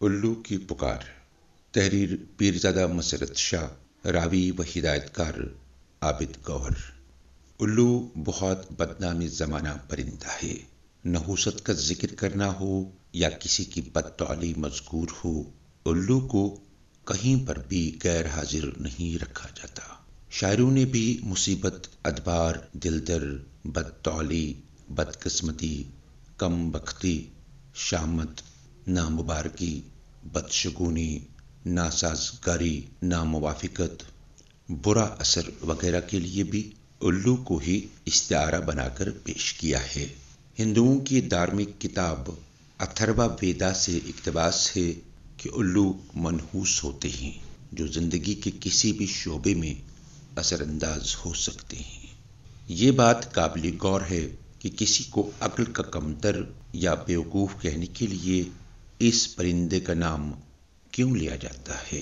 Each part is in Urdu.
الو کی پکار، تحریر پیرزادہ مسرت شاہ، راوی و ہدایت کار عابد گوہر۔ الو بہت بدنامی زمانہ پرندہ ہے۔ نحوست کا ذکر کرنا ہو یا کسی کی بدتعلی مذکور ہو، الو کو کہیں پر بھی غیر حاضر نہیں رکھا جاتا۔ شاعروں نے بھی مصیبت، ادبار، دلدر بدتعلی بدقسمتی، کم بختی، شامت نامبارکی، بدشگونی، ناسازگاری، ناموافقت، برا اثر وغیرہ کے لیے بھی الو کو ہی استعارہ بنا کر پیش کیا ہے۔ ہندوؤں کی دھارمک کتاب اتھروا ویدا سے اقتباس ہے کہ الو منحوس ہوتے ہیں، جو زندگی کے کسی بھی شعبے میں اثر انداز ہو سکتے ہیں۔ یہ بات قابل غور ہے کہ کسی کو عقل کا کمتر یا بیوقوف کہنے کے لیے اس پرندے کا نام کیوں لیا جاتا ہے؟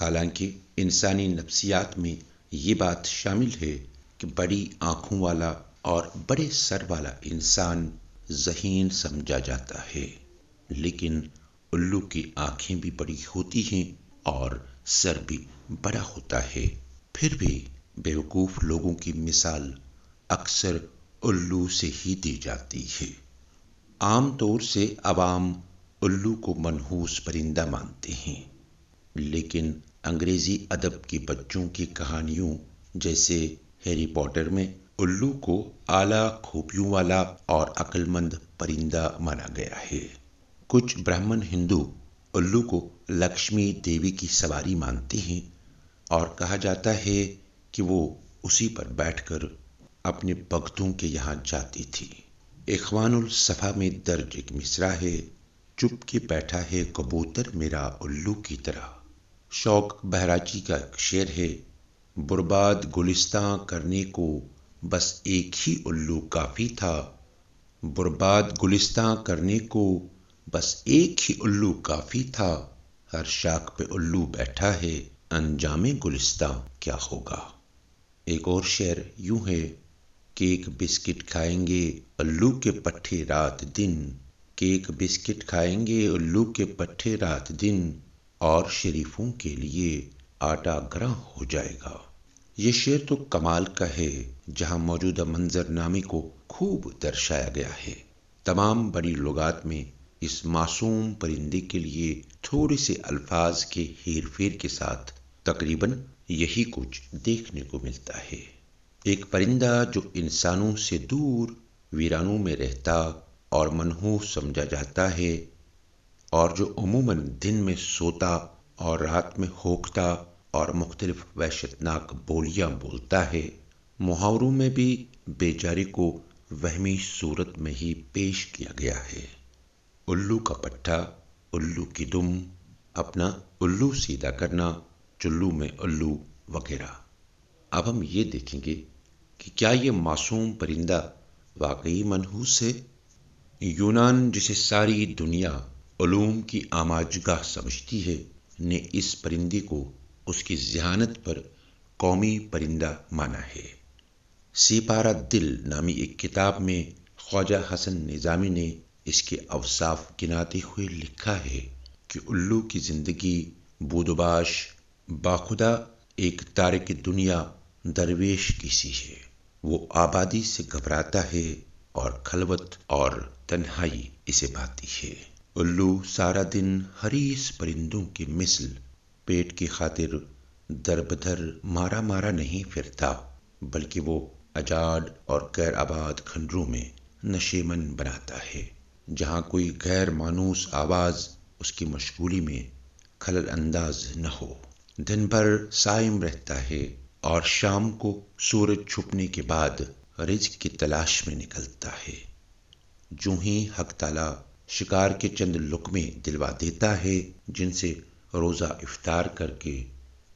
حالانکہ انسانی نفسیات میں یہ بات شامل ہے کہ بڑی آنکھوں والا اور بڑے سر والا انسان ذہین سمجھا جاتا ہے۔ لیکن الو کی آنکھیں بھی بڑی ہوتی ہیں اور سر بھی بڑا ہوتا ہے۔ پھر بھی بیوقوف لوگوں کی مثال اکثر الو سے ہی دی جاتی ہے۔ عام طور سے عوام الو کو منحوس پرندہ مانتے ہیں۔ لیکن انگریزی ادب کی بچوں کی کہانیوں جیسے ہیری پاٹر میں الو کو اعلیٰ خوبیوں والا اور عقل مند پرندہ مانا گیا ہے۔ کچھ برہمن ہندو الو کو لکشمی دیوی کی سواری مانتے ہیں اور کہا جاتا ہے کہ وہ اسی پر بیٹھ کر اپنے بگتوں کے یہاں جاتی تھی۔ اخوان الصفا میں درج ایک مصرا ہے۔ چپ کے بیٹھا ہے کبوتر میرا الو کی طرح۔ شوق بہراچی کا ایک شعر ہے۔ برباد گلستان کرنے کو بس ایک ہی الو کافی تھا۔ برباد گلستان کرنے کو بس ایک ہی الو کافی تھا۔ ہر شاخ پہ الو بیٹھا ہے۔ انجام گلستان کیا ہوگا۔ ایک اور شعر یوں ہے۔ کیک بسکٹ کھائیں گے الو کے پٹھے رات دن۔ کیک بسکٹ کھائیں گے الو کے پٹھے رات دن اور شریفوں کے لیے آٹا گراں ہو جائے گا۔ یہ شعر تو کمال کا ہے، جہاں موجودہ منظر نامے کو خوب درشایا گیا ہے۔ تمام بڑی لغات میں اس معصوم پرندے کے لیے تھوڑے سے الفاظ کے ہیر پھیر کے ساتھ تقریباً یہی کچھ دیکھنے کو ملتا ہے۔ ایک پرندہ جو انسانوں سے دور، ویرانوں میں رہتا اور منحوس سمجھا جاتا ہے اور جو عموماً دن میں سوتا اور رات میں ہوکتا اور مختلف وحشتناک بولیاں بولتا ہے، محاوروں میں بھی بیچارے کو وہمی صورت میں ہی پیش کیا گیا ہے۔ الو کا پٹھا، الو کی دم، اپنا الو سیدھا کرنا، چلو میں الو وغیرہ۔ اب ہم یہ دیکھیں گے کہ کیا یہ معصوم پرندہ واقعی منحوس ہے؟ یونان جسے ساری دنیا علوم کی آماجگاہ سمجھتی ہے، نے اس پرندے کو اس کی ذہانت پر قومی پرندہ مانا ہے۔ سپارہ دل نامی ایک کتاب میں خواجہ حسن نظامی نے اس کے اوصاف گناتے ہوئے لکھا ہے کہ الو کی زندگی بودباش باخدا ایک تارک دنیا درویش کسی ہے۔ وہ آبادی سے گھبراتا ہے اور خلوت اور تنہائی اسے پاتی ہے۔ الو سارا دن ہریس پرندوں کی مثل، پیٹ کی خاطر در بدر مارا مارا نہیں پھرتا، بلکہ وہ اجاڑ اور غیر آباد کھنڈروں میں نشیمن بناتا ہے۔ جہاں کوئی غیر مانوس آواز اس کی مشغولی میں خلل انداز نہ ہو۔ دن بھر سائم رہتا ہے اور شام کو سورج چھپنے کے بعد رزق کی تلاش میں نکلتا ہے۔ جو ہی حق تعالی شکار کے چند لقمے دلوا دیتا ہے، جن سے روزہ افطار کر کے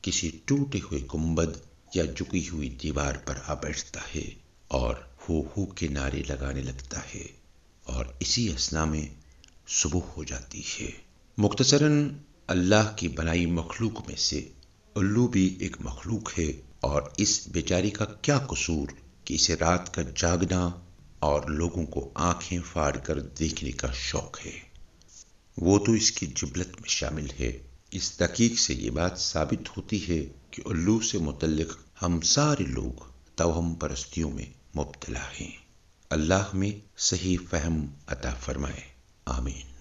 کسی ٹوٹے ہوئے گنبد یا جکی ہوئی دیوار پر آ بیٹھتا ہے اور ہو ہو کے نعرے لگانے لگتا ہے اور اسی اسنا میں صبح ہو جاتی ہے۔ مختصراً اللہ کی بنائی مخلوق میں سے الو بھی ایک مخلوق ہے اور اس بیچاری کا کیا قصور کہ اسے رات کا جاگنا اور لوگوں کو آنکھیں پھاڑ کر دیکھنے کا شوق ہے۔ وہ تو اس کی جبلت میں شامل ہے۔ اس تحقیق سے یہ بات ثابت ہوتی ہے کہ الو سے متعلق ہم سارے لوگ توہم پرستیوں میں مبتلا ہیں۔ اللہ میں صحیح فہم عطا فرمائے۔ آمین۔